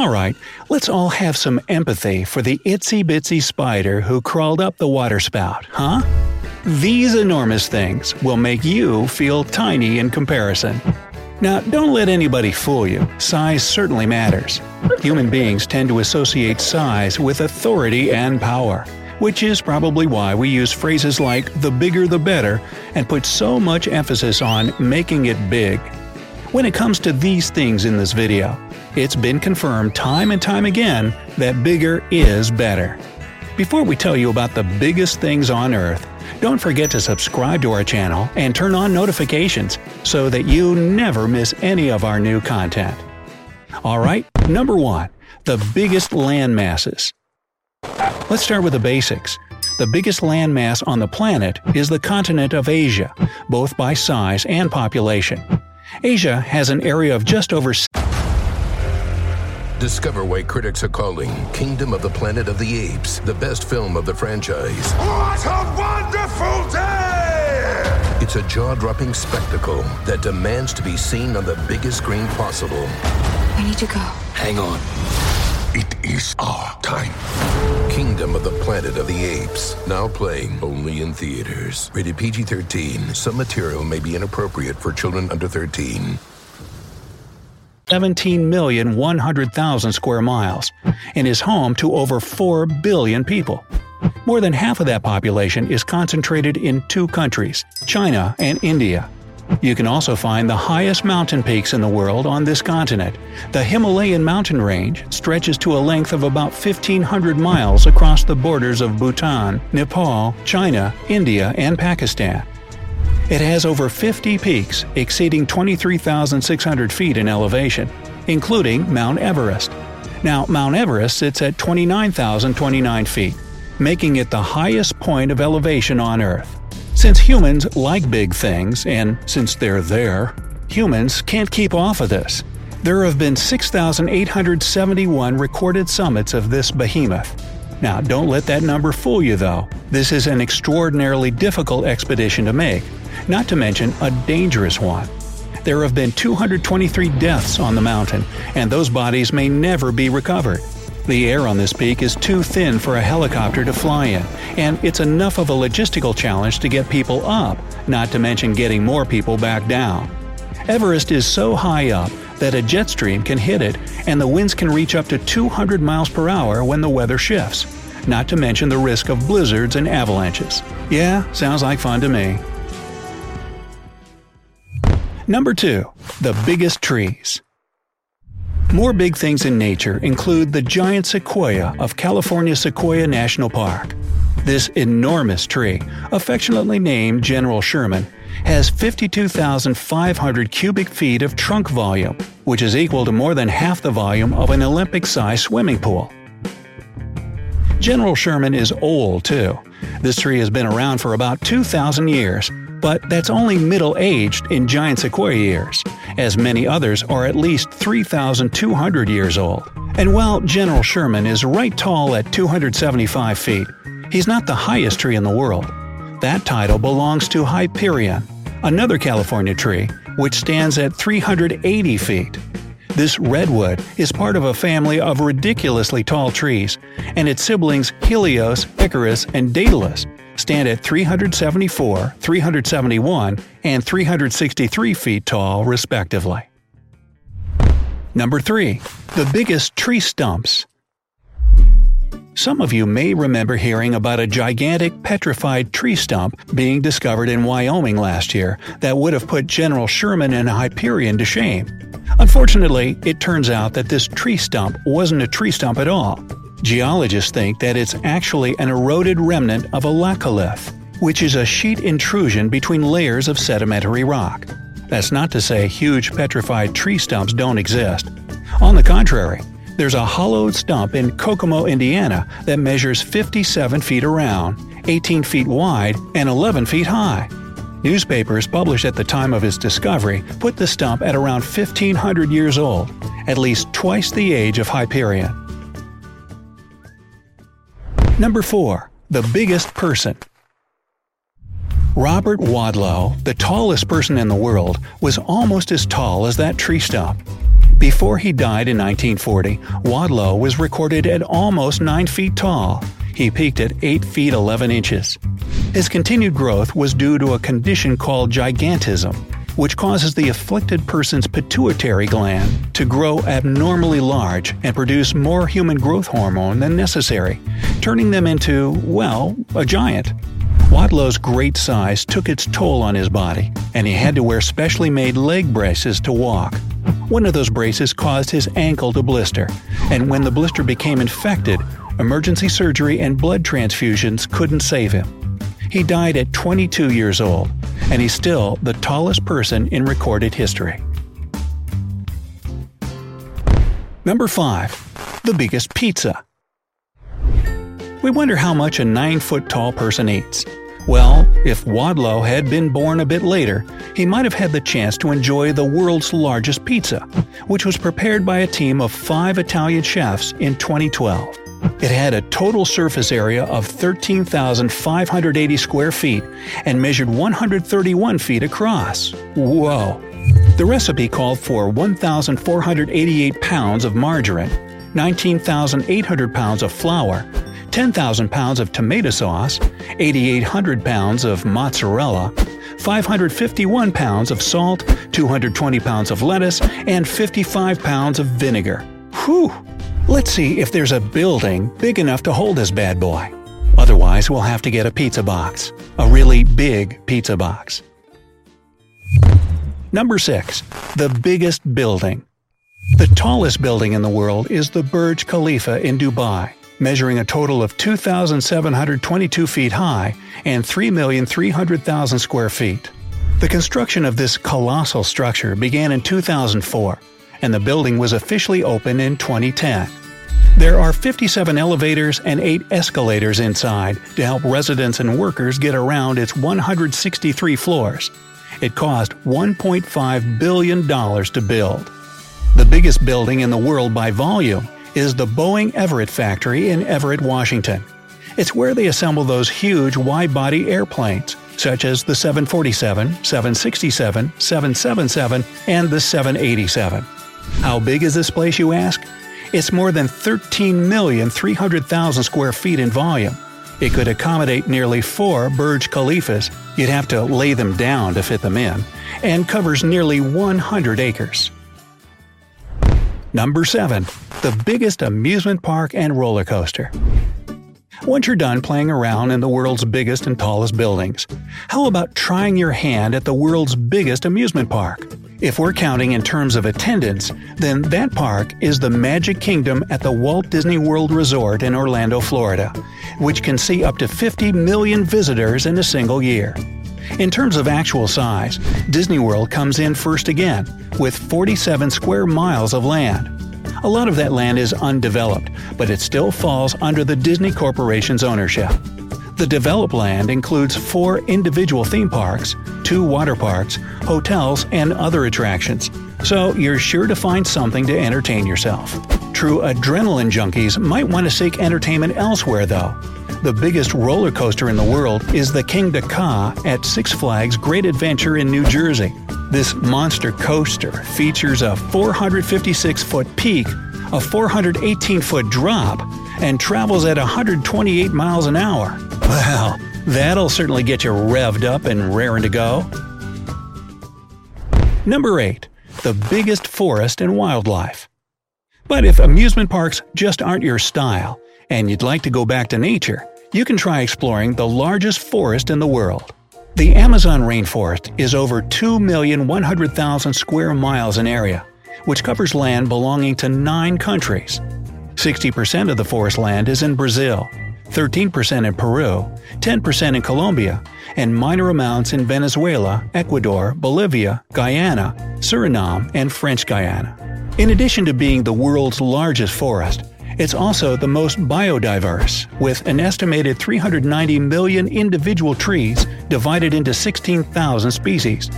Alright, let's all have some empathy for the itsy bitsy spider who crawled up the waterspout, huh? These enormous things will make you feel tiny in comparison. Now, don't let anybody fool you. Size certainly matters. Human beings tend to associate size with authority and power, which is probably why we use phrases like the bigger the better and put so much emphasis on making it big. When it comes to these things in this video, it's been confirmed time and time again that bigger is better. Before we tell you about the biggest things on Earth, don't forget to subscribe to our channel and turn on notifications so that you never miss any of our new content. Alright, number 1. The biggest land masses. Let's start with the basics. The biggest landmass on the planet is the continent of Asia, both by size and population. Asia has an area of just over Discover why critics are calling Kingdom of the Planet of the Apes the best film of the franchise. What a wonderful day! It's a jaw dropping spectacle that demands to be seen on the biggest screen possible. We need to go. Hang on. It is our time. Kingdom of the Planet of the Apes. Now playing only in theaters. Rated PG 13. Some material may be inappropriate for children under 13. 17,100,000 square miles and is home to over 4 billion people. More than half of that population is concentrated in two countries, China and India. You can also find the highest mountain peaks in the world on this continent. The Himalayan mountain range stretches to a length of about 1,500 miles across the borders of Bhutan, Nepal, China, India, and Pakistan. It has over 50 peaks exceeding 23,600 feet in elevation, including Mount Everest. Now, Mount Everest sits at 29,029 feet, making it the highest point of elevation on Earth. Since humans like big things, and since they're there, humans can't keep off of this. There have been 6,871 recorded summits of this behemoth. Now, don't let that number fool you though. This is an extraordinarily difficult expedition to make, not to mention a dangerous one. There have been 223 deaths on the mountain, and those bodies may never be recovered. The air on this peak is too thin for a helicopter to fly in, and it's enough of a logistical challenge to get people up, not to mention getting more people back down. Everest is so high up that a jet stream can hit it, and the winds can reach up to 200 miles per hour when the weather shifts, not to mention the risk of blizzards and avalanches. Yeah, sounds like fun to me. Number 2. The biggest trees. More big things in nature include the giant sequoia of California Sequoia National Park. This enormous tree, affectionately named General Sherman, has 52,500 cubic feet of trunk volume, which is equal to more than half the volume of an Olympic sized swimming pool. General Sherman is old, too. This tree has been around for about 2,000 years, but that's only middle aged in giant sequoia years, as many others are at least 3,200 years old. And while General Sherman is right tall at 275 feet, he's not the highest tree in the world. That title belongs to Hyperion, another California tree, which stands at 380 feet. This redwood is part of a family of ridiculously tall trees, and its siblings Helios, Icarus, and Daedalus stand at 374, 371, and 363 feet tall, respectively. Number 3. The biggest tree stumps. Some of you may remember hearing about a gigantic petrified tree stump being discovered in Wyoming last year that would have put General Sherman and Hyperion to shame. Unfortunately, it turns out that this tree stump wasn't a tree stump at all. Geologists think that it's actually an eroded remnant of a laccolith, which is a sheet intrusion between layers of sedimentary rock. That's not to say huge petrified tree stumps don't exist. On the contrary, there's a hollowed stump in Kokomo, Indiana that measures 57 feet around, 18 feet wide, and 11 feet high. Newspapers published at the time of its discovery put the stump at around 1500 years old, at least twice the age of Hyperion. Number 4. The biggest person. Robert Wadlow, the tallest person in the world, was almost as tall as that tree stump. Before he died in 1940, Wadlow was recorded at almost 9 feet tall. He peaked at 8 feet 11 inches. His continued growth was due to a condition called gigantism, which causes the afflicted person's pituitary gland to grow abnormally large and produce more human growth hormone than necessary, turning them into, well, a giant. Wadlow's great size took its toll on his body, and he had to wear specially made leg braces to walk. One of those braces caused his ankle to blister, and when the blister became infected, emergency surgery and blood transfusions couldn't save him. He died at 22 years old, and he's still the tallest person in recorded history. Number 5. The biggest pizza. We wonder how much a 9 foot tall person eats. Well, if Wadlow had been born a bit later, he might have had the chance to enjoy the world's largest pizza, which was prepared by a team of five Italian chefs in 2012. It had a total surface area of 13,580 square feet and measured 131 feet across. Whoa! The recipe called for 1,488 pounds of margarine, 19,800 pounds of flour, 10,000 pounds of tomato sauce, 8,800 pounds of mozzarella, 551 pounds of salt, 220 pounds of lettuce, and 55 pounds of vinegar. Whew! Let's see if there's a building big enough to hold this bad boy. Otherwise, we'll have to get a pizza box. A really big pizza box. Number 6. The biggest building. The tallest building in the world is the Burj Khalifa in Dubai measuring a total of 2,722 feet high and 3,300,000 square feet. The construction of this colossal structure began in 2004, and the building was officially open in 2010. There are 57 elevators and 8 escalators inside to help residents and workers get around its 163 floors. It cost $1.5 billion to build. The biggest building in the world by volume is the Boeing Everett factory in Everett, Washington. It's where they assemble those huge wide body airplanes, such as the 747, 767, 777, and the 787. How big is this place, you ask? It's more than 13,300,000 square feet in volume. It could accommodate nearly four Burj Khalifas, you'd have to lay them down to fit them in, and covers nearly 100 acres. Number 7. The biggest amusement park and roller coaster. Once you're done playing around in the world's biggest and tallest buildings, how about trying your hand at the world's biggest amusement park? If we're counting in terms of attendance, then that park is the Magic Kingdom at the Walt Disney World Resort in Orlando, Florida, which can see up to 50 million visitors in a single year. In terms of actual size, Disney World comes in first again, with 47 square miles of land. A lot of that land is undeveloped, but it still falls under the Disney Corporation's ownership. The developed land includes four individual theme parks, two water parks, hotels, and other attractions, so you're sure to find something to entertain yourself. True adrenaline junkies might want to seek entertainment elsewhere, though. The biggest roller coaster in the world is the King Kingda Ka at Six Flags Great Adventure in New Jersey. This monster coaster features a 456 foot peak, a 418 foot drop, and travels at 128 miles an hour. Well, that'll certainly get you revved up and raring to go. Number 8. The biggest forest and wildlife. But if amusement parks just aren't your style, and you'd like to go back to nature, you can try exploring the largest forest in the world. The Amazon rainforest is over 2,100,000 square miles in area, which covers land belonging to nine countries. 60% of the forest land is in Brazil, 13% in Peru, 10% in Colombia, and minor amounts in Venezuela, Ecuador, Bolivia, Guyana, Suriname, and French Guiana. In addition to being the world's largest forest, it's also the most biodiverse, with an estimated 390 million individual trees divided into 16,000 species.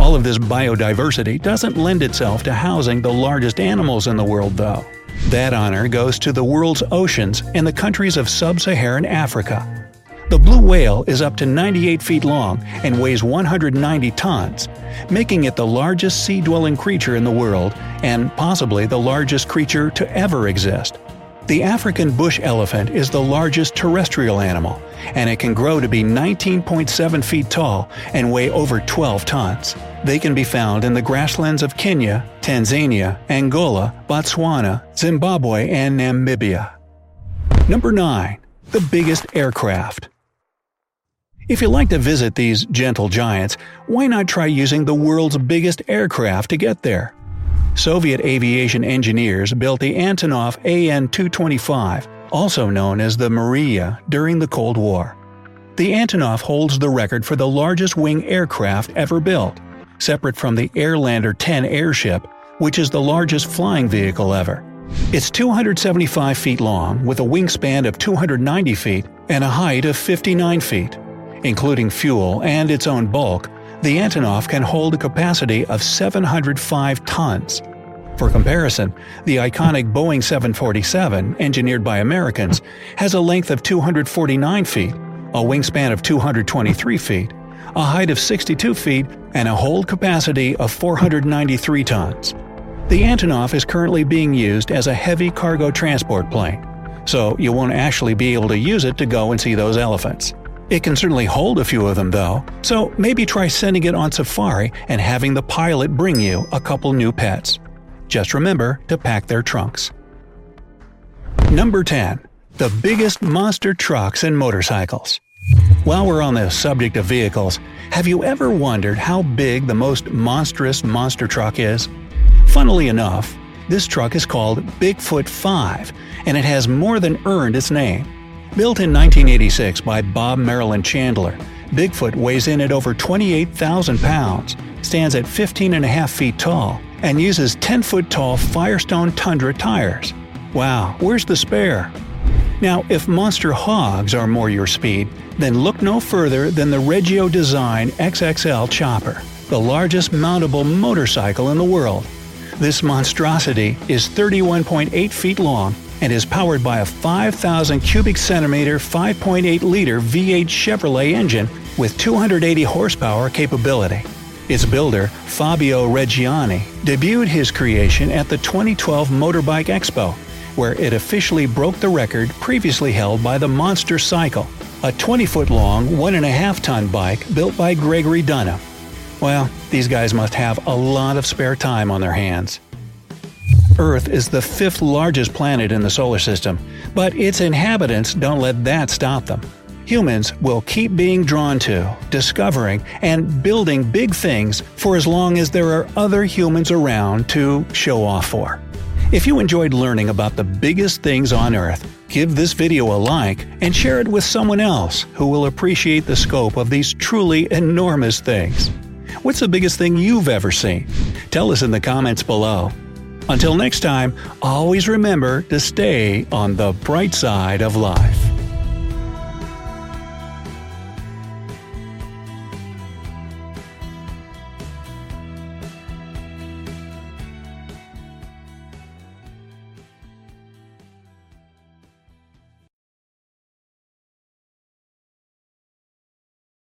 All of this biodiversity doesn't lend itself to housing the largest animals in the world, though. That honor goes to the world's oceans and the countries of sub Saharan Africa. The blue whale is up to 98 feet long and weighs 190 tons, making it the largest sea dwelling creature in the world and possibly the largest creature to ever exist. The African bush elephant is the largest terrestrial animal, and it can grow to be 19.7 feet tall and weigh over 12 tons. They can be found in the grasslands of Kenya, Tanzania, Angola, Botswana, Zimbabwe, and Namibia. Number 9. The biggest aircraft. If you like to visit these gentle giants, why not try using the world's biggest aircraft to get there? Soviet aviation engineers built the Antonov AN 225, also known as the Maria, during the Cold War. The Antonov holds the record for the largest wing aircraft ever built, separate from the Airlander 10 airship, which is the largest flying vehicle ever. It's 275 feet long, with a wingspan of 290 feet and a height of 59 feet. Including fuel and its own bulk, the Antonov can hold a capacity of 705 tons. For comparison, the iconic Boeing 747, engineered by Americans, has a length of 249 feet, a wingspan of 223 feet, a height of 62 feet, and a hold capacity of 493 tons. The Antonov is currently being used as a heavy cargo transport plane, so you won't actually be able to use it to go and see those elephants. It can certainly hold a few of them though, so maybe try sending it on safari and having the pilot bring you a couple new pets. Just remember to pack their trunks. Number 10. The biggest monster trucks and motorcycles. While we're on the subject of vehicles, have you ever wondered how big the most monstrous monster truck is? Funnily enough, this truck is called Bigfoot 5, and it has more than earned its name. Built in 1986 by Bob Marilyn Chandler, Bigfoot weighs in at over 28,000 pounds, stands at 15.5 feet tall, and uses 10 foot tall Firestone Tundra tires. Wow, where's the spare? Now, if monster hogs are more your speed, then look no further than the Regio Design XXL Chopper, the largest mountable motorcycle in the world. This monstrosity is 31.8 feet long and is powered by a 5,000 cubic centimeter 5.8 liter V8 Chevrolet engine with 280 horsepower capability. Its builder, Fabio Reggiani, debuted his creation at the 2012 Motorbike Expo, where it officially broke the record previously held by the Monster Cycle, a 20 foot long, 1.5 ton bike built by Gregory Dunham. Well, these guys must have a lot of spare time on their hands. Earth is the fifth largest planet in the solar system, but its inhabitants don't let that stop them. Humans will keep being drawn to, discovering, and building big things for as long as there are other humans around to show off for. If you enjoyed learning about the biggest things on Earth, give this video a like and share it with someone else who will appreciate the scope of these truly enormous things. What's the biggest thing you've ever seen? Tell us in the comments below. Until next time, always remember to stay on the bright side of life.